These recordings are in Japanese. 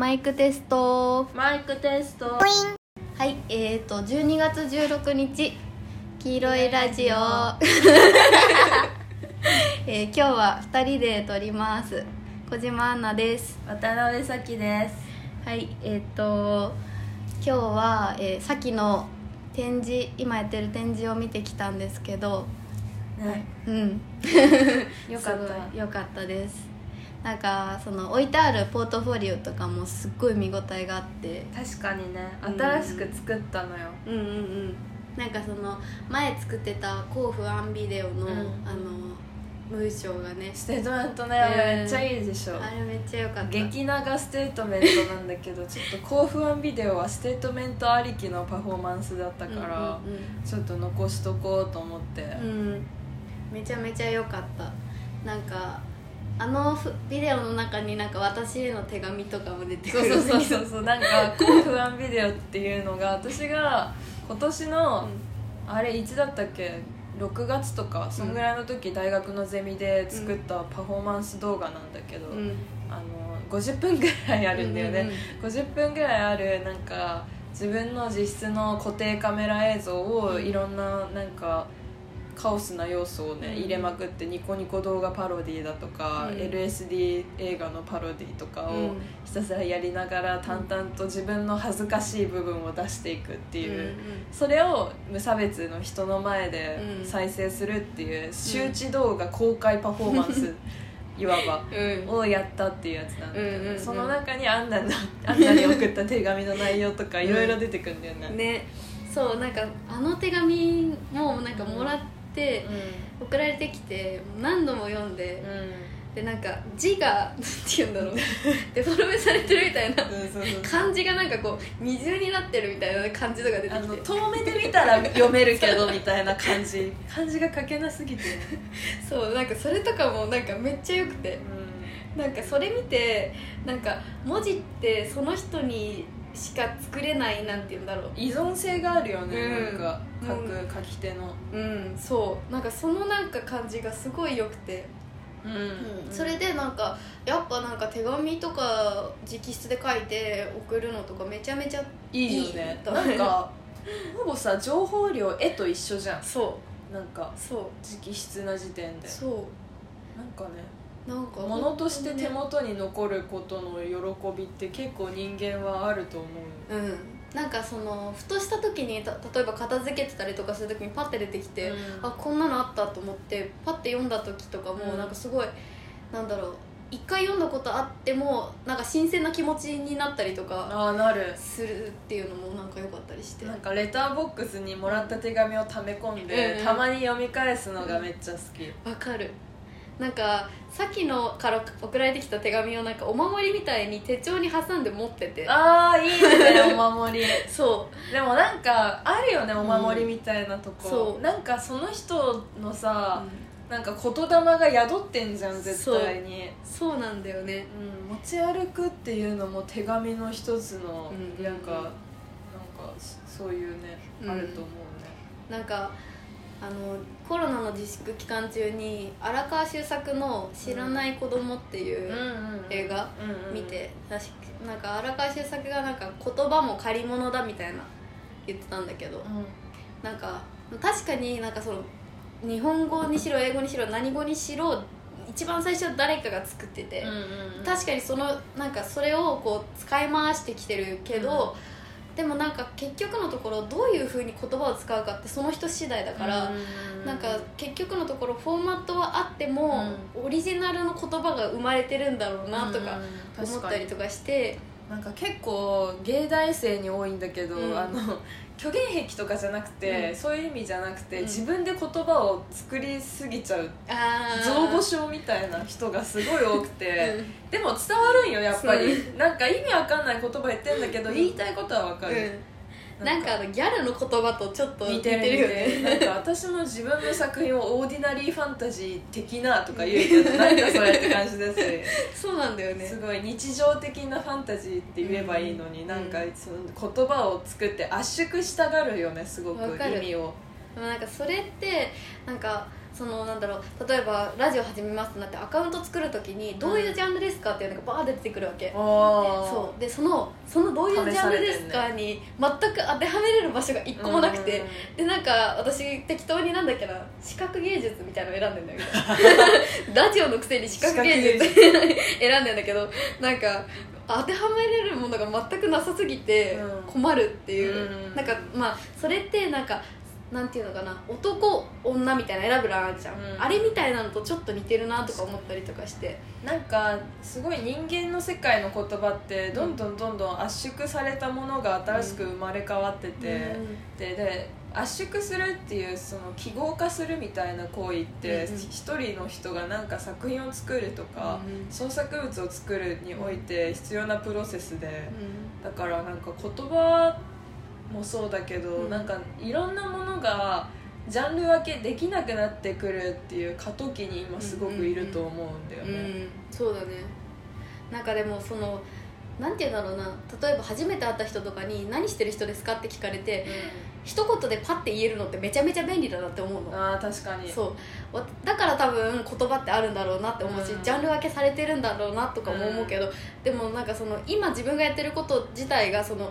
マイクテスト。マイクテスト。はいえーと12月16日。黄色いラジオ。えー今日は2人で撮ります。小島アンナです。渡辺咲です。はいえっ、と今日は、えー、さっきの展示今やってる展示を見てきたんですけど。ね。うん。よかった。いよかったですなんかその置いてあるポートフォリオとかもすっごい見応えがあって。確かにね。うん。新しく作ったのよ。うんうんうん。なんかその前作ってた甲府アンビデオの、うん。あの文章がね。ステートメントね、うんめっちゃいいでしょ。あれめっちゃ良かった。激長ステートメントなんだけどちょっと甲府ワンビデオはステートメントありきのパフォーマンスだったから、うんうんちょっと残しとこうと思って、うんうん。めちゃめちゃ良かった。なんかあのふビデオの中になんか私への手紙とかも出てくる。そうそうそうそうなんか甲府ワンビデオっていうのが私が今年の、あれいつだったっけ？6月とかそんぐらいの時、大学のゼミで作ったパフォーマンス動画なんだけど、うん。あの50分ぐらいあるんだよね、うん50分ぐらいあるなんか自分の実質の固定カメラ映像をうん。いろんななんかカオスな要素をね、うん。入れまくってニコニコ動画パロディだとか、うん。LSD 映画のパロディとかをうん。ひたすらやりながら淡々と自分の恥ずかしい部分を出していくっていう、それを無差別の人の前でうん。再生するっていう周知動画公開パフォーマンス、いわば。うん。うんをやったっていうやつなんだけど、うんうんうん。その中にアンナのアンナに送った手紙の内容とかいろいろ出てくるんだよね、ね。そうなんかあの手紙もなんかもらって送られてきて何度も読んでうでなんか字がなんて言うんだろう。デフォルメされてるみたいな。漢字がなんかこう二重になってるみたいな感じとか出てきて。遠目で見たら読めるけどみたいな感じ。漢字が書けなすぎて、そうなんかそれとかもなんかめっちゃよくて。なんかそれ見てなんか文字ってその人にしか作れないなんて言うんだろう。依存性があるよね、うん。なんか書うん。く書き手の、うんそう。なんかそのなんか感じがすごい良くて、うん。それでなんかやっぱなんか手紙とか直筆で書いて送るのとかめちゃめちゃいいよね。なんか ほぼさ情報量絵と一緒じゃん。そなんかうそう。直筆な時点で。そなんかねうなんか物として手も元に残ることの喜びって結構人間はあると思う。うん。なんかそのふとした時にた例えば片付けてたりとかする時にパッて出てきて、うん。あこんなのあったと思ってパッて読んだ時とかもうん。なんかすごい、なんだろう一回読んだことあってもなんか新鮮な気持ちになったりとかああなる。するっていうのもなんか良かったりして。なんかレターボックスにもらった手紙を溜め込んで、うん。たまに読み返すのがめっちゃ好き、わかるなんかさっきのから送られてきた手紙をなんかお守りみたいに手帳に挟んで持ってて。ああいいねお守り。そでもなんかあるよねお守りみたいなとこ、そう。なんかその人のう、さう、ん。なんか言霊が宿ってんじゃん絶対に。そう。なんだよね。うん、持ち歩くっていうのも手紙の一つの、うん。なんかなんかそういうね、うん。あると思うね。なんかあのコロナの自粛期間中に荒川修作の「知らない子供っていう映画見て、確かなんか荒川修作がなんか言葉も借り物だみたいな言ってたんだけど。なんか確かになんかその日本語にしろ英語にしろ何語にしろ一番最初は誰かが作ってて、確かにそのなんかそれをこう使い回してきてるけど、でもなんか結局のところどういうふうに言葉を使うかってその人次第だから、なんか結局のところフォーマットはあっても、オリジナルの言葉が生まれてるんだろうなとか思ったりとかして、なんか結構芸大生に多いんだけど、うん。あの虚言癖とかじゃなくて、うん。そういう意味じゃなくて、うん。自分で言葉を作りすぎちゃう。あー。造語症みたいな人がすごい多くて、うん。でも伝わるんよやっぱり。そなんか意味わかんない言葉言ってんだけど、うん。言いたいことはわかる、うんなんかあのギャルの言葉とちょっと似てるね。なんか私も自分の作品をオーディナリーファンタジー的なとか言うけどなんかそれって感じです そうなんだよね。すごい日常的なファンタジーって言えばいいのに、うん。なんかその言葉を作って圧縮したがるよねすごく意味を。でもなんかそれってなんかそのなんだろう例えばラジオ始めますってなってアカウント作る時にどういうジャンルですかっていうのがバー出てくるわけ、そう。でそのそのどういうジャンルですかに全く当てはめれる場所が一個もなくて、でなんか私適当になんだっけな視覚芸術みたいなの選んでんだけど。ラジオのくせに視覚芸術。選んでんだけどなんか当てはめれるものが全くなさすぎて困るっていう、うん、なんかまあそれってなんかなんていうのかな男女みたいな選ぶ欄あるじゃん、うん、あれみたいなのとちょっと似てるなとか思ったりとかして。なんかすごい人間の世界の言葉ってどんどんどんどん圧縮されたものが新しく生まれ変わってて、うん、でで圧縮するっていうその記号化するみたいな行為って一、うん、人の人がなんか作品を作るとか、うん、創作物を作るにおいて必要なプロセスで、だからなんか言葉もそうだけど、うん、なんかいろんなものがジャンル分けできなくなってくるっていう過渡期に今すごくいると思うんだよね、うんうんうん、そうだね。なんかでもそのなんて言うんだろうな。例えば初めて会った人とかに「何してる人ですか?」って聞かれて、うん、一言でパッて言えるのってめちゃめちゃ便利だなって思うの。あ確かに。そう。だから多分言葉ってあるんだろうなって思うし、うん、ジャンル分けされてるんだろうなとかも思うけど、うん、でもなんかその今自分がやってること自体がその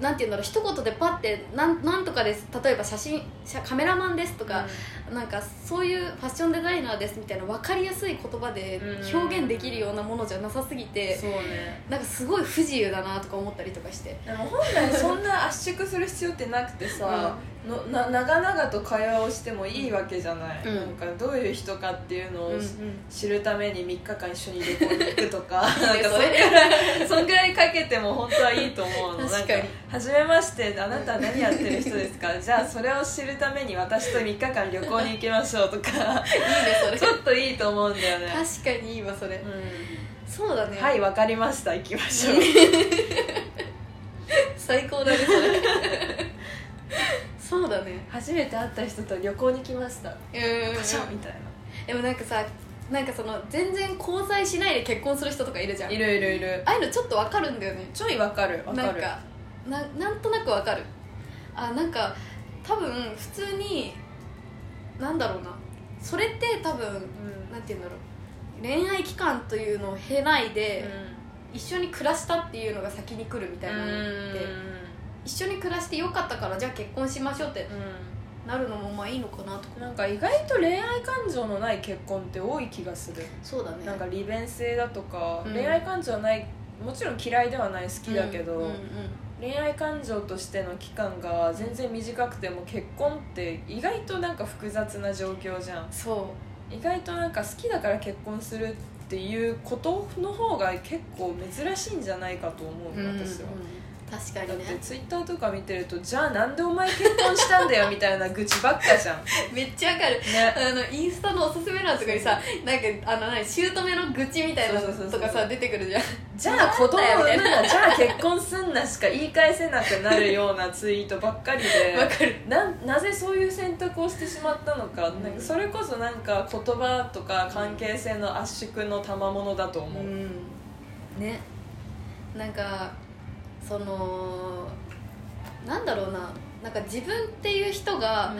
なんていうんだろう一言でパッてなんなんとかです。例えば写真カメラマンですとか、うん、なんかそういうファッションデザイナーですみたいな分かりやすい言葉で表現できるようなものじゃなさすぎて、そうね、なんかすごい不自由だなとか思ったりとかして。でも本来そんな圧縮する必要ってなくてさ、のな長々と会話をしてもいいわけじゃない、うん、なんかどういう人かっていうのを、うんうん、知るために3日間一緒に旅行に行くとか。なんかそんぐらい そんぐらいかけても本当はいいと思うの。確かに。初めましてあなたは何やってる人ですか？じゃあそれを知るために私と3日間旅行に行きましょうとか。いいねそれ。ちょっといいと思うんだよね。確かにいいわそれ、うん、そうだね。はい分かりました。行きましょう。最高だねそれそうだね。初めて会った人と旅行に来ました。うんパシャみたいな。でもなんかさなんかその全然交際しないで結婚する人とかいるじゃん。いるいるいる。ああいうのちょっとわかるんだよね。ちょいわかる。わかる。なんかななんとなくわかる。あなんか多分普通になんだろうな。それって多分、うん、なんて言うんだろう。恋愛期間というのを経ないで、うん、一緒に暮らしたっていうのが先に来るみたいなのって一緒に暮らしてよかったからじゃあ結婚しましょうってなるのもまあいいのかなとか。なんか意外と恋愛感情のない結婚って多い気がする。そうだね。なんか利便性だとか、うん、恋愛感情ないもちろん嫌いではない好きだけど、うんうんうん恋愛感情としての期間が全然短くても結婚って意外となんか複雑な状況じゃん。そう。意外となんか好きだから結婚するっていうことの方が結構珍しいんじゃないかと思う、私は、うんうん確かにね。だってツイッターとか見てるとじゃあなんでお前結婚したんだよみたいな愚痴ばっかじゃん。めっちゃわかる、ね、あのインスタのおすすめ欄とかにさなんかあの何姑の愚痴みたいなのとかさ出てくるじゃん。じゃあ子供産むなじゃあ結婚すんなしか言い返せなくなるようなツイートばっかりで。わかる。ななぜそういう選択をしてしまったのか。うん、なん。かそれこそなんか言葉とか関係性の圧縮の賜物だと思う、うん、ね。なんかそのなんだろうななんか自分っていう人が、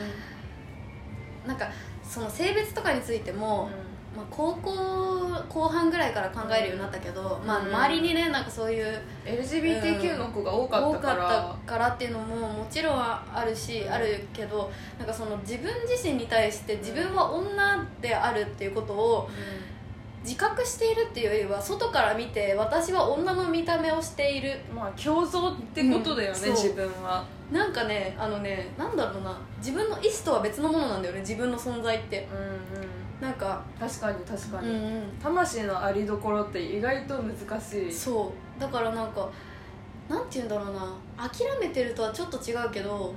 うん、なんかその性別とかについても、うん、まあ、高校後半ぐらいから考えるようになったけど、うん、まあ、周りにねなんかそういう LGBTQ の子が多かったから,、かったからっていうのももちろんあるし、あるけどなんかその自分自身に対して自分は女であるっていうことを、自覚しているっていうよりは外から見て私は女の見た目をしている。まあ共存ってことだよね、うん、自分は。なんかねあのねなんだろうな。自分の意思とは別のものなんだよね自分の存在って。うんうん。なんか確かに確かに、うんうん、魂のありどころって意外と難しい。そう。だからなんかなんて言うんだろうな。諦めてるとはちょっと違うけど、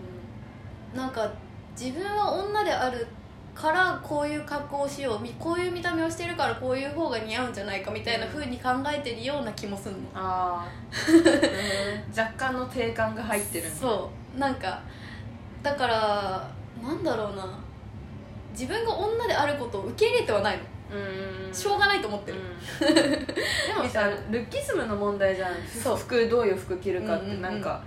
うん、なんか自分は女であるってからこういう格好をしようこういう見た目をしてるからこういう方が似合うんじゃないかみたいなふうに考えてるような気もするの。ああ、若干の定感が入ってるそう。なんかだからなんだろうな。自分が女であることを受け入れてはないの。うん。しょうがないと思ってる、うん、でもさルッキズムの問題じゃん。服どういう服着るかってなんか、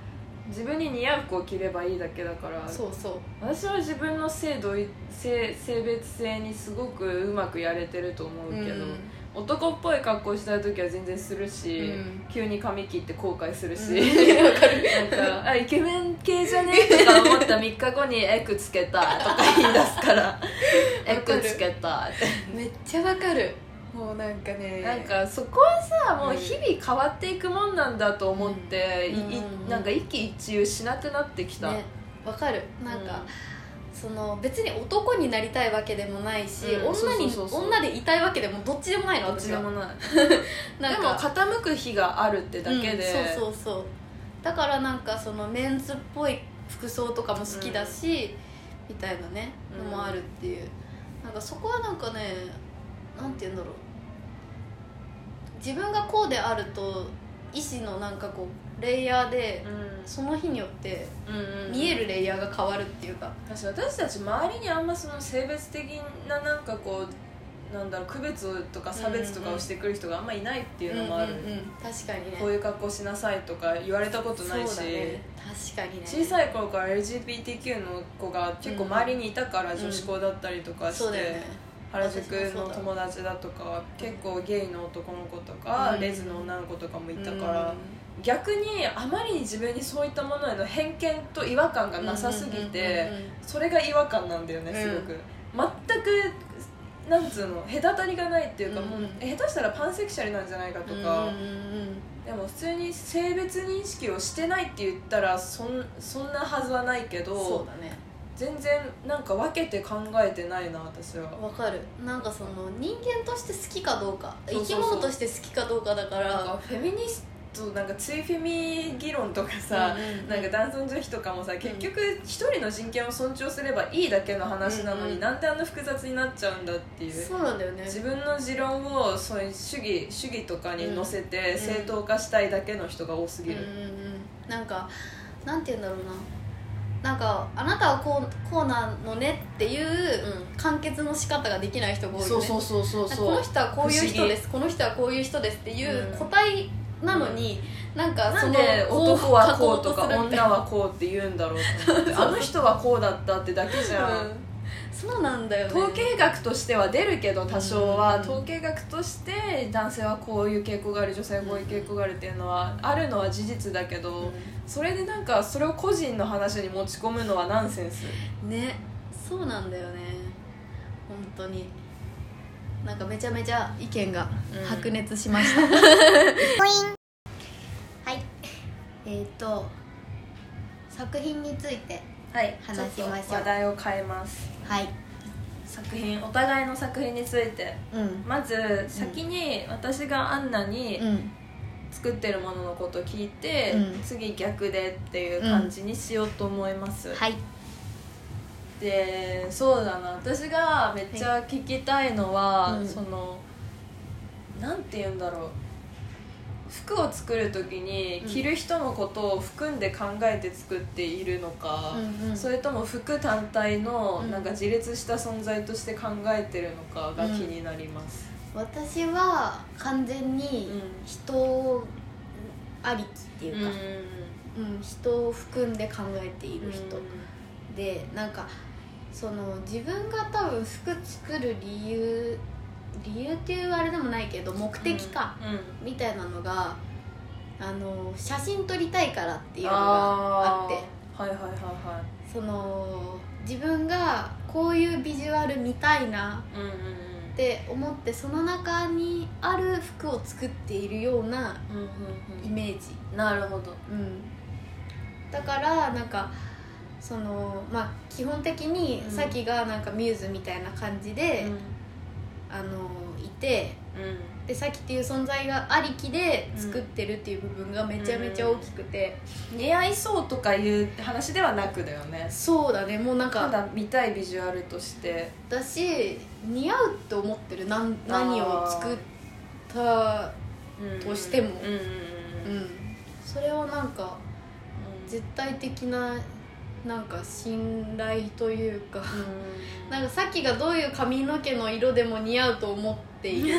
自分に似合う服を着ればいいだけだからそうそう。私は自分の性同一性性別性にすごくうまくやれてると思うけど、うん。男っぽい格好したい時は全然するし、うん。急に髪切って後悔するし、うん。あイケメン系じゃねとか思った3日後にエッグつけたとか言い出すから エッグつけたって。めっちゃわかるもうなんかねなんかそこはさもう日々変わっていくもんなんだと思って、うん。なんか一喜一憂しなくなってきた、ねわかる。なんか、うん。その別に男になりたいわけでもないし、うん。女に女でいたいわけでもどっちでもないのどっちでもない。なんかでも傾く日があるってだけで、うんそうそうそう。だからなんかそのメンズっぽい服装とかも好きだし、みたいなねうんのもあるっていう、なんかそこはなんかねなんて言うんだろう自分がこうであると意志のなんかこうレイヤーでその日によってうん見えるレイヤーが変わるっていうか、私私たち周りにあんまその性別的ななんかこうなんだろう区別とか差別とかをしてくる人があんまりいないっていうのもある、うんうんうん。確かにね。こういう格好しなさいとか言われたことないし、ね確かにね。小さい頃から LGBTQ の子が結構周りにいたから、うん。女子校だったりとかして、そうだよね原宿の友達だとか結構ゲイの男の子とか、うん。レズの女の子とかもいたから、逆にあまりに自分にそういったものへの偏見と違和感がなさすぎて、それが違和感なんだよねすごく、全くなんつうの隔たりがないっていうか、うんもう下手したらパンセクシャルなんじゃないかとか、うんうんうん。でも普通に性別認識をしてないって言ったらそんそんなはずはないけどそうだね全然なんか分けて考えてないな私は。わかる。なんかその人間として好きかどうか。生き物として好きかどうかだから。フェミニストなんかツイフェミ議論とかさ、うんうんなんか男尊女卑とかもさ結局一人の人権を尊重すればいいだけの話なのに、うんうん。なんであんな複雑になっちゃうんだっていう。そうなんだよね。自分の持論をそういう主義主義とかに乗せてん正当化したいだけの人が多すぎる、うんうんうん。なんかなんて言うんだろうななんかあなたはこうこうなのねっていう完結の仕方ができない人が多いよね。そうそうそうそうこの人はこういう人です。この人はこういう人ですっていう個体なのに、なんかそので男はこうとか女はこうって言うんだろうって。あの人はこうだったってだけじゃん、うんそうなんだよね。統計学としては出るけど多少は、うん。統計学として男性はこういう傾向がある女性はこういう傾向があるっていうのはあるのは事実だけど、それでなんかそれを個人の話に持ち込むのはナンセンス。ねそうなんだよね。本当に。なんかめちゃめちゃ意見がうん。白熱しました、はい。えっ、と作品についてはい話しましょう。話題を変えます。はい。作品お互いの作品について。うん。まず先に私がアンナにうん。作ってるもののことを聞いて、うん。次逆でっていう感じにしようと思います、はい。でそうだな。私がめっちゃ聞きたいのは、うん。そのなんて言うんだろう服を作る時にうん。着る人のことを含んで考えて作っているのか、うんうん。それとも服単体のうん。なんか自立した存在として考えてるのかが気になります、私は完全にうん。人ありきっていうか、うん。うん。人を含んで考えている人、でなんかその自分が多分服作る理由理由っていうあれでもないけど目的か、うん。みたいなのがあの写真撮りたいからっていうのがあって。はいはいはいはその自分がこういうビジュアル見たいないうんうん。って思ってその中にある服を作っているようなうんうんうん。イメージ、うんなるほど。うん、だからなんかそのまあ基本的にうん。さっきがなんかミューズみたいな感じで、あのいてうん。でさっきっていう存在がありきで作ってるっていう部分がめちゃめちゃ大きくて、似合いそうとかいう話ではなくだよねそうだねもうなんかただ見たいビジュアルとして。だし似合うって思ってる何何を作ったとしても。うんそれはなんか絶対的ななんか信頼というかなんかさっきがどういう髪の毛の色でも似合うと思っている。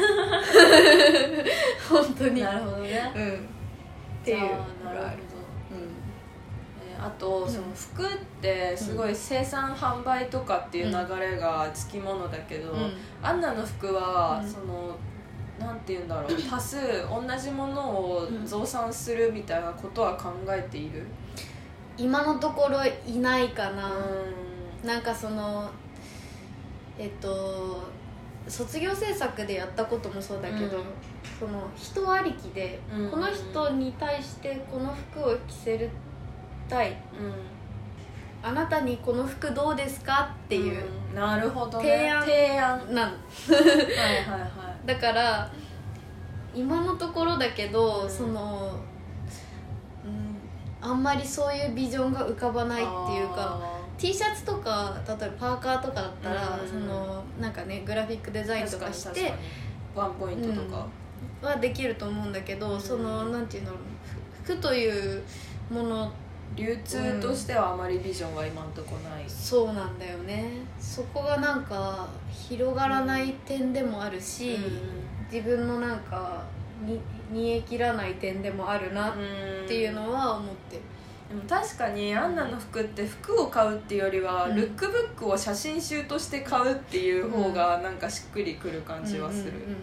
本当に。なるほどね。うん。っていうなるほど。うあとその服ってすごい生産販売とかっていう流れがつきものだけど、うん。アンナの服はうん。そのなんて言うんだろう。多数同じものを増産するみたいなことは考えている？今のところいないかうな、ん。なんかそのえっと卒業制作でやったこともそうだけど、うん。その人ありきで、うん。この人に対してこの服を着せるたいあなたにこの服どうですかっていう、うん。なるほどね。提案。提案。はいなのはい。は だから今のところだけど、うん。その、うん、あんまりそういうビジョンが浮かばいないっていうか T シャツとか例えばパーカーとかだったら、うんそのなんかねグラフィックデザインとかしてワンポイントとか、はできると思うんだけど、うん。そのなんていうの服というもの流通としてはあまりビジョンは今んとこない、そうなんだよね。そこがなんか広がらない点でもあるし、自分のなんかに煮え切らない点でもあるなっっていうのは思って。る、でも確かにアンナの服って服を買うっていうよりは、うん。ルックブックを写真集として買うっていう方がなんかしっくりくる感じはする。うんうんうん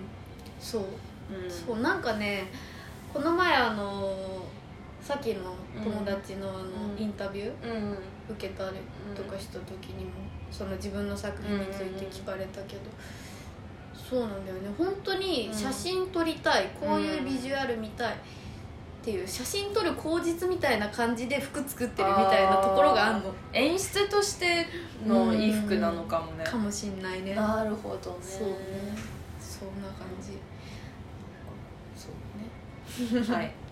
そう。うん。そうなんかねこの前あのさっきの友達のあの、うんインタビュー受けたりとかした時にも、その自分の作品について聞かれたけど、そうなんだよね。本当に写真撮りたい、こういうビジュアル見たいっていう写真撮る口実みたいな感じで服作ってるみたいなところがあるの。演出としての衣服なのかもね。かもしんないね。なるほどね。そうね。そんな感じ。そうね。はいはい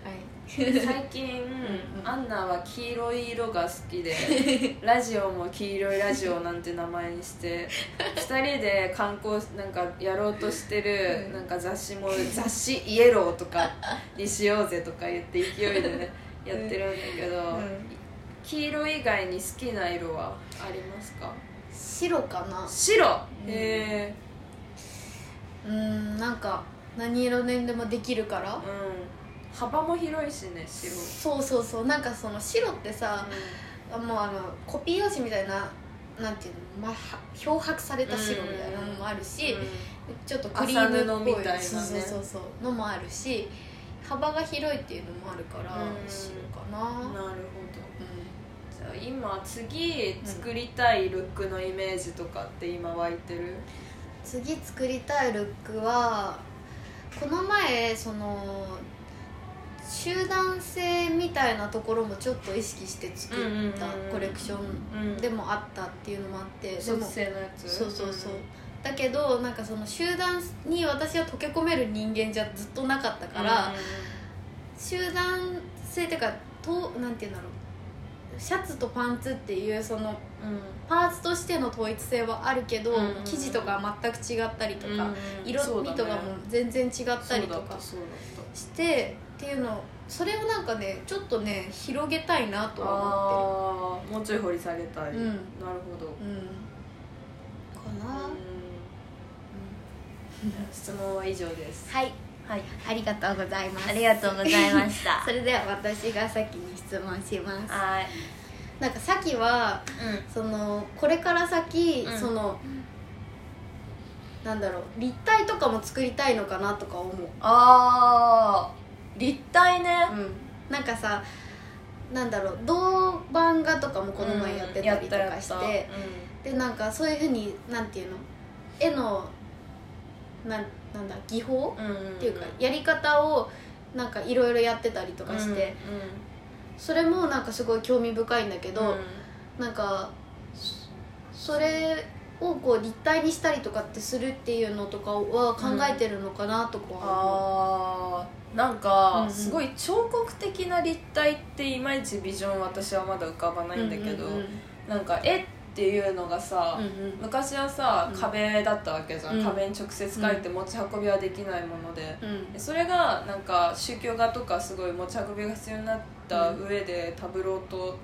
最近、んアンナは黄色い色が好きで ラジオも黄色いラジオなんて名前にして2人で観光なんかやろうとしてるうん。なんか雑誌も雑誌イエローとかにしようぜとか言って勢いでねやってるんだけど、うん。黄色以外に好きな色はありますか？白かな。白、うん。へえうんなんか何色でもできるから。うん幅も広いしね白。そうそうそう。なんかその白ってさ、あもうあのコピー用紙みたいななんていうの、まあ、は漂白された白みたいなのもあるし、ちょっとクリームっぽい。みたいなね。そうそうそうそう。のもあるし幅が広いっていうのもあるから、うん。白かな、うんなるほど。うじゃあ今次作りたいルックのイメージとかって今湧いてる？ん、次作りたいルックはこの前その集団性みたいなところもちょっと意識して作ったコレクションでもあったっていうのもあって、そうそうそう、だけどなんかその集団に私は溶け込める人間じゃずっとなかったから、集団性っていうかとなんていうんだろう。シャツとパンツっていうそのうん。パーツとしての統一性はあるけど、生地とか全く違ったりとか、うん色味とかも全然違ったりとかしてっていうのそれをなんかねちょっとね広げたいなとは思ってああもうちょい掘り下げたい、うん。なるほど、るうん。かな、うん。質問は以上です。はい。はい。ありがとうございます。ありがとうございました。それでは私が先に質問します。はい。なんかさっきはうん。そのこれから先、うん。そのなんだろう立体とかも作りたいのかなとか思う、ああ立体ね、うん、なんかさなんだろう銅版画とかもこの前やってたりとかして、うん。でなんかそういうふうになんていうの？絵のなんなんだ技法、うんうんっていうかやり方をなんかいろいろやってたりとかして、それもなんかすごい興味深いんだけど、なんかそそれをこう立体にしたりとかってするっていうのとかは考えてるのかなとかはあー。なんか、うんうんすごい彫刻的な立体っていまいちビジョン私はまだ浮かばないんだけど、うんうんなんか絵っていうのがさ、うんうん。昔はさうん。壁だったわけじゃん、うん。壁に直接描いて持ち運びはできないもので、うん。それがなんか宗教画とかすごい持ち運びが必要になった上でタブローと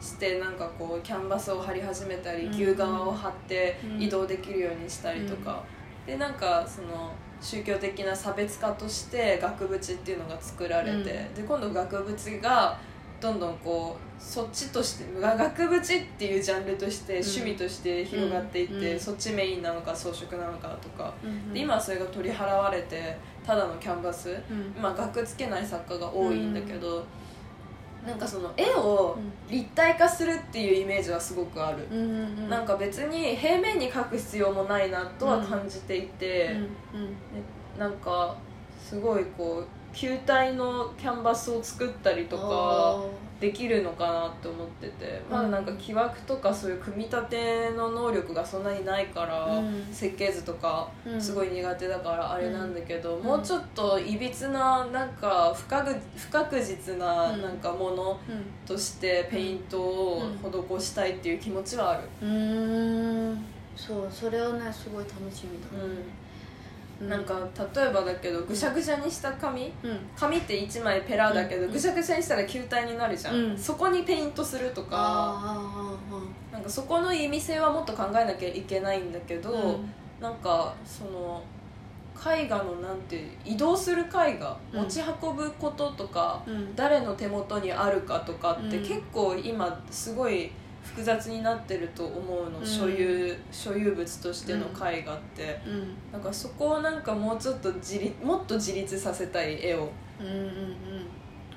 してなんかこうキャンバスを貼り始めたりうん。牛革を貼ってうん移動できるようにしたりとか、でなんかその宗教的な差別化として額縁っていうのが作られて、うん。で今度額縁がどんどんこうそっちとして額縁っていうジャンルとして趣味として広がっていって、うん。そっちメインなのか装飾なのかとか、うんで今はそれが取り払われてただのキャンバス、うん。まあ額つけない作家が多いんだけど、なんかその絵を立体化するっていうイメージはすごくある、うんうんうん。なんか別に平面に描く必要もないなとは感じていて、うんうん。なんかすごいこう球体のキャンバスを作ったりとかあできるのかなって思ってて、まうん。だなんか木枠とかそういう組み立ての能力がそんなにないから、うん。設計図とかうん。すごい苦手だからあれなんだけど、ん。もうちょっといびつななんか不確不確実なうんなんかものーとしてペイントを施したいっていう気持ちはある。うん。そうそれはねすごい楽しみだ。うんうんなんか例えばだけどぐしゃぐしゃにした紙うん。紙って1枚ペラだけどうん。ぐしゃぐしゃにしたら球体になるじゃん、うん。そこにペイントするとかあなんかそこの意味性はもっと考えなきゃいけないんだけど、ーあーあーなんかその絵画のなんて移動する絵画うん。持ち運ぶこととか、うん。誰の手元にあるかとかってうん。結構今すごい複雑になってると思うの、うん。所有所有物としての絵画って、うん。なんかそこをなんかもうちょっと自立もっと自立させたい絵を。うんうんうん。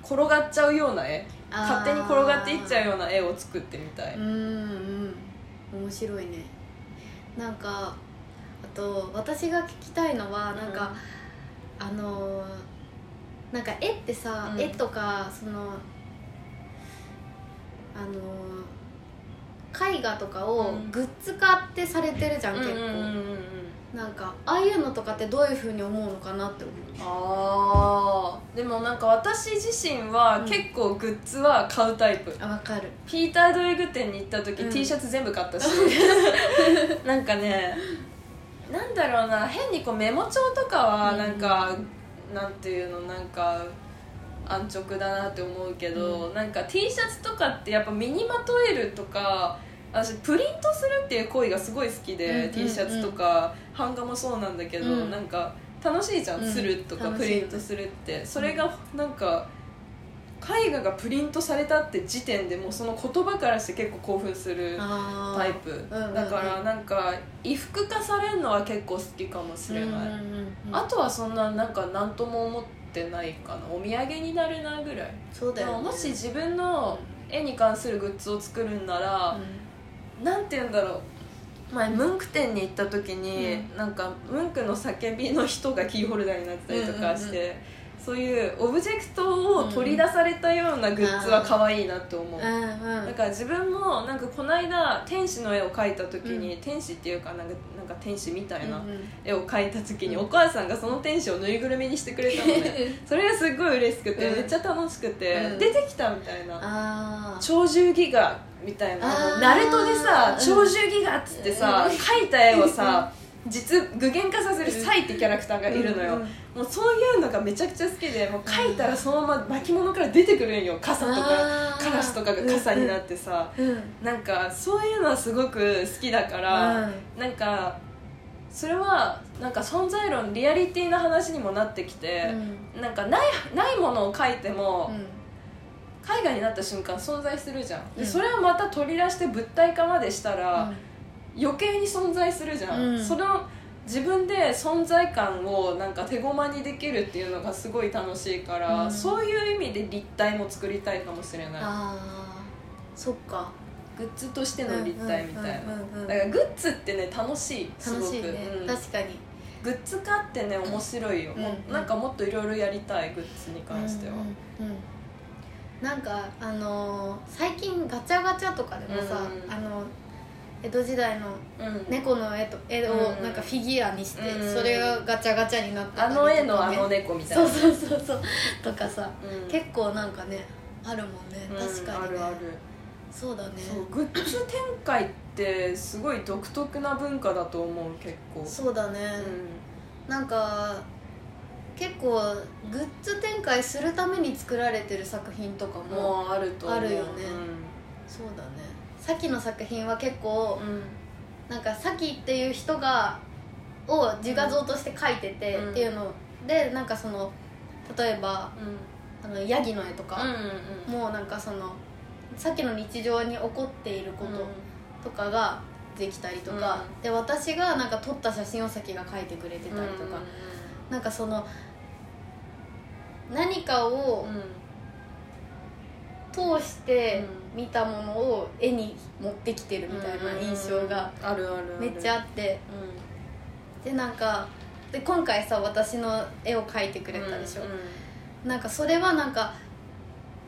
転がっちゃうような絵。勝手に転がっていっちゃうような絵を作ってみたい、うんうん面白いね。なんかあと私が聞きたいのはなんか、あのーなんか絵ってさ、うん。絵とかそのあのー絵画とかをうん。グッズ化ってされてるじゃん、結構、うんうんうん。うんなんかああいうのとかってどういうふうに思うのかなって思う。あー。でもなんか私自身はうん。結構グッズは買うタイプ、あわかる。ピーター・ドエグ店に行った時、うん。T シャツ全部買ったし。なんかねなんだろうな変にこうメモ帳とかはなんか、なんていうのなんか安直だなって思うけど、なんか T シャツとかってやっぱ身にまとえるとか私プリントするっていう行為がすごい好きで、うんうんうん。T シャツとか版画もそうなんだけど、うん。なんか楽しいじゃん、うんするとかプリントするって。それがなんか絵画がプリントされたって時点でもうその言葉からして結構興奮するタイプ。うんうんうん。だからなんか衣服化されるのは結構好きかもしれない、うんうんうんあとはそんななんか何とも思ってないかな。お土産になるなぐらい。でそうだよ、ね、ももし自分の絵に関するグッズを作るんなら、なんて言うんだろう。前ムンク店に行った時に、うなんかムンクの叫びの人がキーホルダーになってたりとかして、うんうんそういうオブジェクトを取り出されたようなグッズは可愛いなと思う、うんうん。だから自分もなんかこの間天使の絵を描いた時に、天使っていうかなんかなんか天使みたいなうんうん。絵を描いた時に、うん。お母さんがその天使をぬいぐるみにしてくれたのね。それがすっごい嬉しくて、うん。めっちゃ楽しくて、うん。出てきたみたいな。鳥獣ギガみたいな。ナルトでさうん。鳥獣ギガっつってさ、うん。描いた絵をさ 実具現化させるサイってキャラクターがいるのよ、うんうんもうそういうのがめちゃくちゃ好きでもう描いたらそのまま巻物から出てくるんよ。傘とかカラスとかが傘になってさ、うんなんかそういうのはすごく好きだから、うん。なんかそれはなんか存在論リアリティな話にもなってきて、なんかないないものを描いても、絵画になった瞬間存在するじゃん、でうん。それをまた取り出して物体化までしたら、余計に存在するじゃん、うん。その自分で存在感をなんか手駒にできるっていうのがすごい楽しいから、うん。そういう意味で立体も作りたいかもしれない。ああそっか。グッズとしての立体みたいな。だからグッズってね楽しいすごく。楽しいね、うん。確かに。グッズ化ってね面白いよ、うんなんかもっといろいろやりたいグッズに関しては、うんうんうんなんかあのー最近ガチャガチャとかでもさ、うんあの江戸時代のうん。猫の絵と絵をうん。なんかフィギュアにして、うん。それがガチャガチャになってたあの絵のあの猫みたいな。そうそうそうそう。とかさ、うん。結構なんかねあるもんね。うん確かにね、あるある。そうだね。そうグッズ展開ってすごい独特な文化だと思う結構。そうだね、うなんか結構グッズ展開するために作られてる作品とかんもあるよね。そうだねさっきの作品は結構うん、うんなんかさきっていう人がを自画像として描いてて、うん。っていうの。でなんかその例えばあのヤギの絵とか、うんもうなんかそのさっきの日常に起こっていることとかができたりとか、うん。で私がなんか撮った写真をさきが描いてくれてたりとか、なんかその何かを通して見たものを絵に持ってきてるみたいな印象があるあるめっちゃあって。でなんかで今回さ私の絵を描いてくれたでしょ、なんかそれはなんか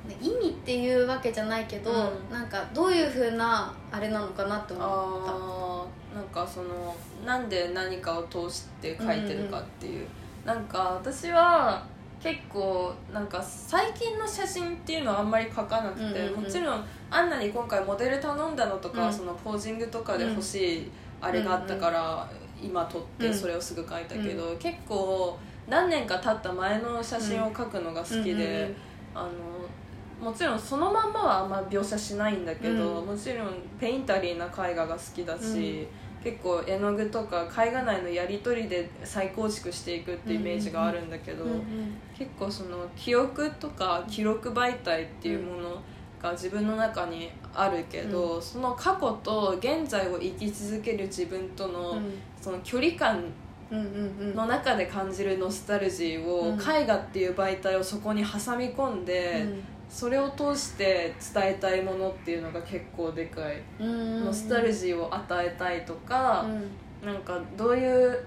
ね意味っていうわけじゃないけど、うん。なんかどういうふうなあれなのかなって思っあーなんかそのなんで何かを通して書いてるかっていう、なんか私は結構なんか最近の写真っていうのはあんまり描かなくて、うんうんうん。もちろんアンナに今回モデル頼んだのとか、うん。そのポージングとかで欲しいあれがあったから、今撮ってうん。それをすぐ描いたけど、結構何年か経った前の写真を描くのが好きで。うんうんうん。あのもちろんそのまんまはあんま描写しないんだけど、うん。もちろんペインタリーな絵画が好きだし、結構絵の具とか絵画内のやり取りで再構築していくってイメージがあるんだけど、うんうん結構その記憶とか記録媒体っていうものが自分の中にあるけど、その過去と現在を生き続ける自分との、その距離感うんうんうんの中で感じるノスタルジーを、うん。絵画っていう媒体をそこに挟み込んで、それを通して伝えたいものっていうのが結構でかい、うんうんノスタルジーを与えたいとかう、ん。なんかどういう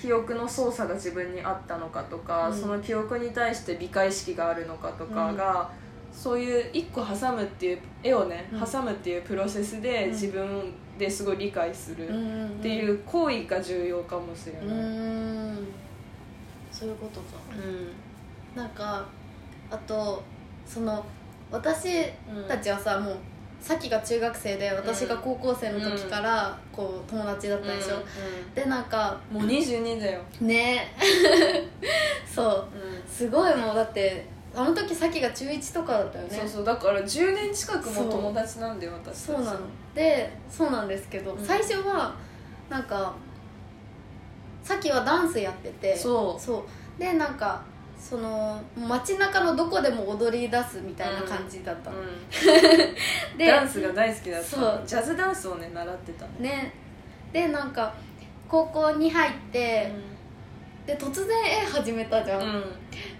記憶の操作が自分にあったのかとか、うん。その記憶に対して理解意識があるのかとかが、そういう一個挟むっていう絵をね、うん。挟むっていうプロセスでうん。自分ですごい理解するっっていう行為が重要かもしれない。ううんん。そういうことか。なんかあとその私たちはさもうさっきが中学生で私が高校生の時からこう友達だったでしょ、でなんかもう22だよ、ね。そう。すごいもうだってあの時さっきが中1とかだったよね。そうそう。だから10年近くも友達なんだよ私たち。そうなの。でそうなんですけど、うん。最初はなんかさっきはダンスやっててそう。そう。でなんかその街中のどこでも踊り出すみたいな感じだった。の、うん、でダンスが大好きだった。そう。ジャズダンスをね習ってたの。ね。でなんか高校に入って、で突然絵始めたじゃん、うん。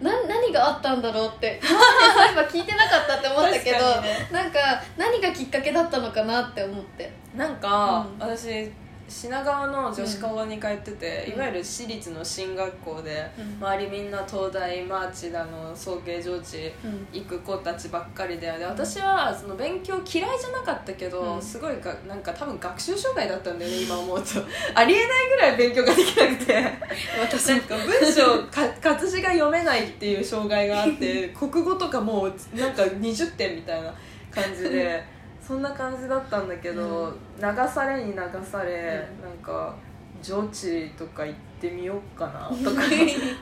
な何があったんだろうって。今までそういえば聞いてなかったって思ったけど、ね。なんか何がきっかけだったのかなって思って。なんか、うん。私品川の女子校に通ってて、うん。いわゆる私立の進学校で、うん。周りみんな東大マーチだの早慶上智うん。行く子たちばっかりでで私はその勉強嫌いじゃなかったけど、うん。すごいがなんか多分学習障害だったんだよね今思うと。ありえないぐらい勉強ができなくて。私なんか文章か活字が読めないっていう障害があって 国語とかもうなんか20点みたいな感じでそんな感じだったんだけど、流されに流され、なんか上智とか行ってみようかな とか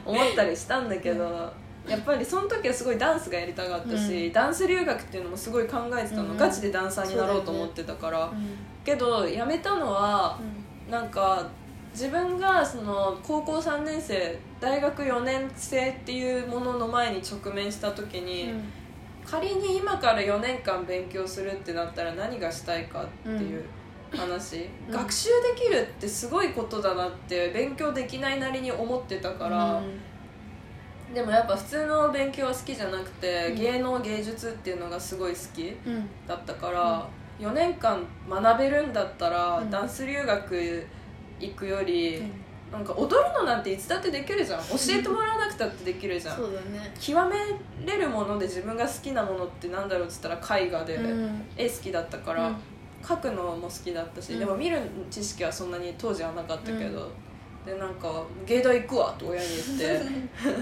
思ったりしたんだけど。やっぱりその時はすごいダンスがやりたかったし、うん。ダンス留学っていうのもすごい考えてたの、うん。ガチでダンサーになろうと思ってたから、けどやめたのはなんか自分がその高校3年生大学4年生っていうものの前に直面した時に、仮に今から4年間勉強するってなったら何がしたいかっていう話、うん。学習できるってすごいことだなって勉強できないなりに思ってたから、でもやっぱ普通の勉強は好きじゃなくて、うん。芸能芸術っていうのがすごい好きうん。うんだったから、4年間学べるんだったら、うん。ダンス留学行くより、うんなんか踊るのなんていつだってできるじゃん。教えてもらわなくたってできるじゃん。そうだね。極めれるもので自分が好きなものってなんだろうっつったら絵画で、うん。絵好きだったから、うん。描くのも好きだったし、うん。でも見る知識はそんなに当時はなかったけど、でなんか「芸大行くわ」と親に言って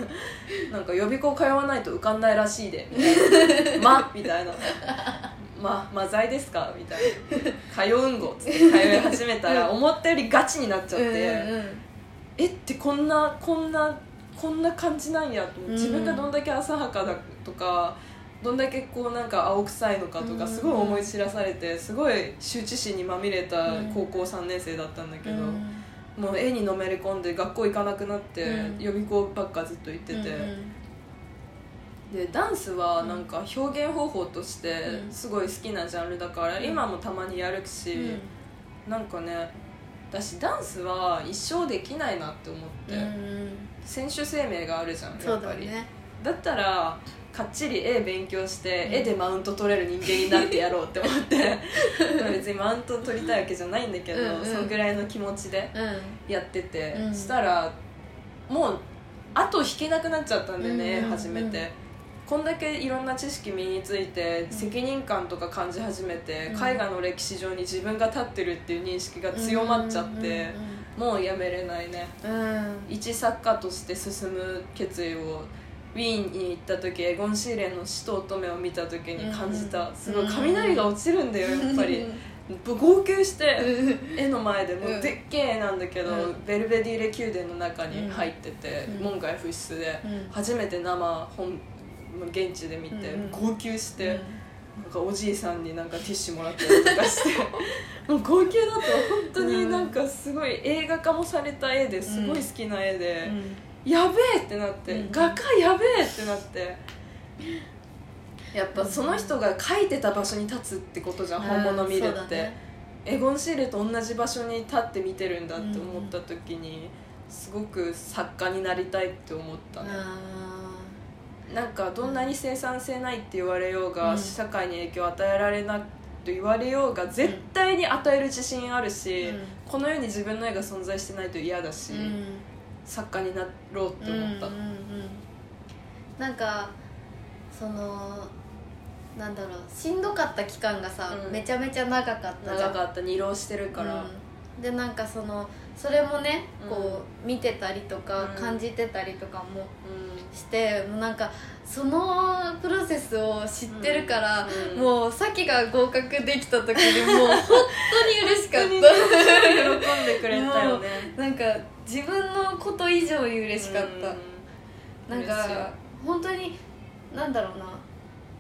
なんか予備校通わないと受かんないらしいでみたいな「ま」みたいな「まマザイですか?」みたいな「通うんご」っつって通い始めたら思ったよりガチになっちゃって、うんうんえってこんなこんなこんな感じなんやと自分がどんだけ浅はかだとかどんだけこうなんか青臭いのかとかうん。すごい思い知らされてすごい羞恥心にまみれた高校3年生だったんだけど、うん。もう絵にのめり込んで学校行かなくなって、うん。予備校ばっかずっと行ってて、うんでダンスはなんか表現方法としてうん。すごい好きなジャンルだから、うん。今もたまにやるし、なんかね私ダンスは一生できないなって思って、うん。選手生命があるじゃんそやっぱり。うだねだったらかっちり絵勉強して、うん。絵でマウント取れる人間になってやろうって思って。別にマウント取りたいわけじゃないんだけど、うんうん。そのぐらいの気持ちでうん。やってて、うん。したらもう後引けなくなっちゃったんだよね、うんうんうん。初めてこんだけいろんな知識身について責任感とか感じ始めて、うん。絵画の歴史上に自分が立ってるっていう認識が強まっちゃって、もうやめれないね。うん。一作家として進む決意をウィーンに行った時エゴン・シーレンの「死と乙女」を見た時に感じた、うん。すごい雷が落ちるんだよやっぱり。号泣してうん。絵の前でもううん。でっけえ絵なんだけど、うん。ベルベディーレ宮殿の中に入ってて、うん。門外不出で、うん。初めて生本現地で見て、うん。号泣して、なんかおじいさんになんかティッシュもらったりとかして もう号泣だと本当になんかすごい映画化もされた絵ですごい好きな絵で、やべえってなって、うん。画家やべえってなって。やっぱその人が描いてた場所に立つってことじゃん、本物見るって、ね。エゴン・シーレと同じ場所に立って見てるんだって思った時にすごく作家になりたいって思ったね、あなんかどんなに生産性ないって言われようが、うん。社会に影響を与えられなと言われようが絶対に与える自信あるし、ーこの世に自分の絵が存在してないと嫌だし、うん。作家になろうって思った、うんうんうんなんかそのなんだろうしんどかった期間がさ、うん。めちゃめちゃ長かった長かった二浪してるから、うん。でなんかそのそれもねうん。こう見てたりとかうん。感じてたりとかもうして、もうなんかそのプロセスを知ってるから、うん。もうさきが合格できた時に もう本当に嬉しかっ本喜んでくれたよね。たなんか自分のこと以上に嬉しかった、うん。なんか本当になんだろうな。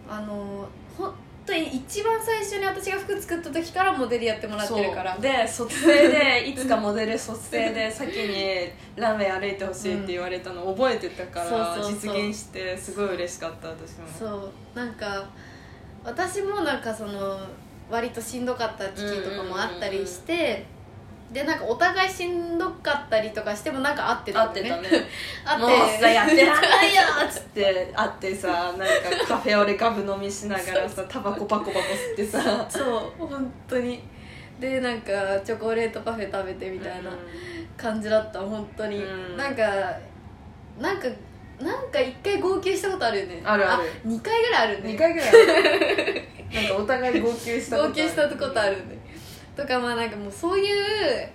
あの本当に一番最初に私が服作った時からモデルやってもらってるから。で卒生で いつかモデル卒生で先にランウェイ歩いてほしいって言われたの覚えてたから、実現してすごい嬉しかった私も。そう。なんか私もなんかその割としんどかった時期とかもあったりして、でなんかお互いしんどかったりとかしてもなんか合ってたんだよ会ってたね。会って。もうさやってらんないよっつって 会ってさなんかカフェオレガブ飲みしながらさタバコパコパコ吸ってさ。そう本当に。でなんかチョコレートパフェ食べてみたいな感じだった本当に、うん。なんかなんかなんか一回号泣したことあるよね。あるある。2回ぐらいあるね。2回ぐらいある。なんかお互い号泣したこと号泣したことあるんでとかまあなんかもうそういう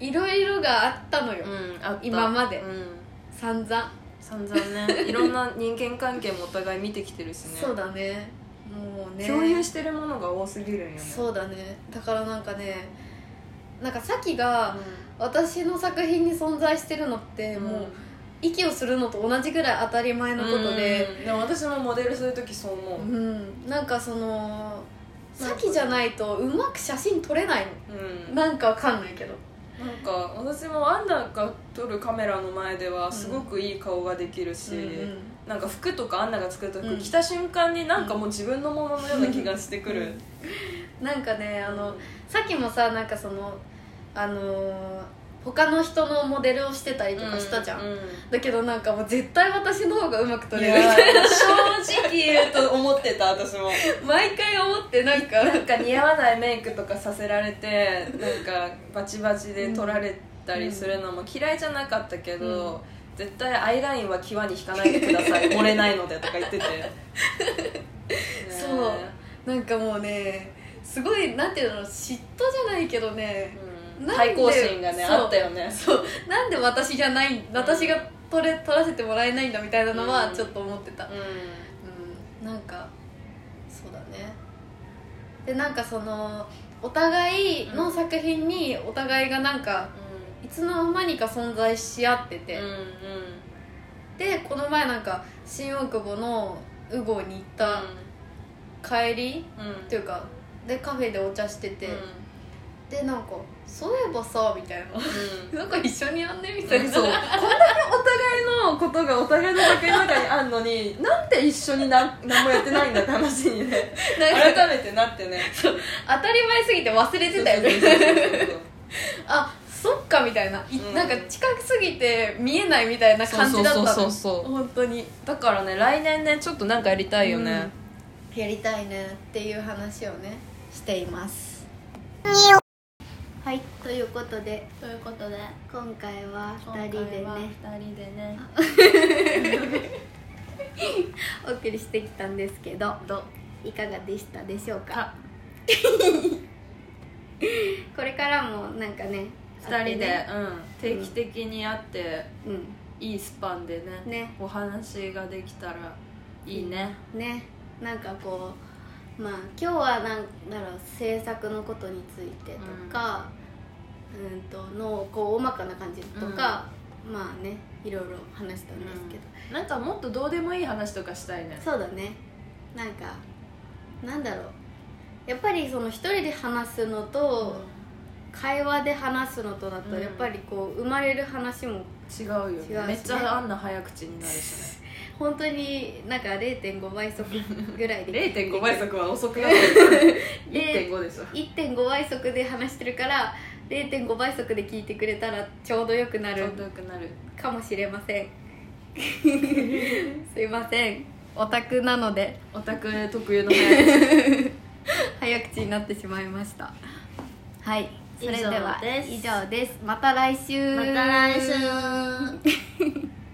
いろいろがあったのよ、うんあった。今まで。うん。散々、散々ね。いろんな人間関係もお互い見てきてるしね。そうだね。もうね。共有してるものが多すぎるんよね。そうだね。だからなんかねなんかさきが私の作品に存在してるのってもう、息をするのと同じぐらい当たり前のことで、うん。でも私もモデルする時そう思う、うん、なんかそのなんかさきじゃないとうまく写真撮れない。うん。のなんかわかんないけど。なんか私もアンナが撮るカメラの前ではすごくいい顔ができるし、うんなんか服とかアンナが作った服うん。着た瞬間になんかもう自分のもののような気がしてくる、なんかねあのさっきもさなんかそのあのー他の人のモデルをしてたりとかしたじゃん、ううだけどなんかもう絶対私の方がうまく撮いれる。や正直言うと思ってた私も。毎回思ってなんか。なんか似合わないメイクとかさせられてなんかバチバチで撮られたりするのも嫌いじゃなかったけど、うん。絶対アイラインは際に引かないでください。漏れないのでとか言ってて。そう。なんかもうねすごいなんていうの嫉妬じゃないけどね。うん対抗心がねあったよね。そう。なんで私じゃない私が撮れ撮らせてもらえないんだみたいなのはうん。ちょっと思ってた。ううん。なんかそうだね。でなんかそのお互いの作品にお互いがなんかいつの間にか存在し合ってて、んうん。でこの前なんか新大久保のウゴに行った帰りうん。うんっていうかでカフェでお茶してて、でなんかそういえばさみたいな。なんか一緒にやんねみたいな。そう。こんだけお互いのことがお互いの作品の中にあんのに なんで一緒にな何もやってないんだって話にね。改めてなってね。当たり前すぎて忘れてたよね。そうそうそうそうあそっかみたいな、いうん。なんか近すぎて見えないみたいな感じだったの。そうそうそうそう本当に。だからね来年ねちょっとなんかやりたいよね、やりたいねっていう話をねしていますはいということで。ということで。今回は2人でね。2人でね。お送りしてきたんですけど。どいかがでしたでしょうか？か これからもなんかね2人で、会うん、定期的に会ってってねいいスパンでねね。お話ができたらいいね。うん。ね。なんかこうまあ今日はなんだろう制作のことについてとか、うん、とのこう大まかな感じとか、まあねいろいろ話したんですけど、なんかもっとどうでもいい話とかしたいね。そうだね。なんかなんだろう。やっぱりその一人で話すのと、会話で話すのとだとうん。やっぱりこう生まれる話も違うよね。めっちゃあんな早口になるしね。本当になんか0.5倍速ぐらいで0.5倍速は遅くなる1.5 でしょ。1.5倍速で話してるから0.5倍速で聞いてくれたらちょうどよくなるちょうどよくなる。かもしれません。すいません。オタクなので。オタク特有の早口 早口になってしまいました。はい。それでは以上です。また来週。また来週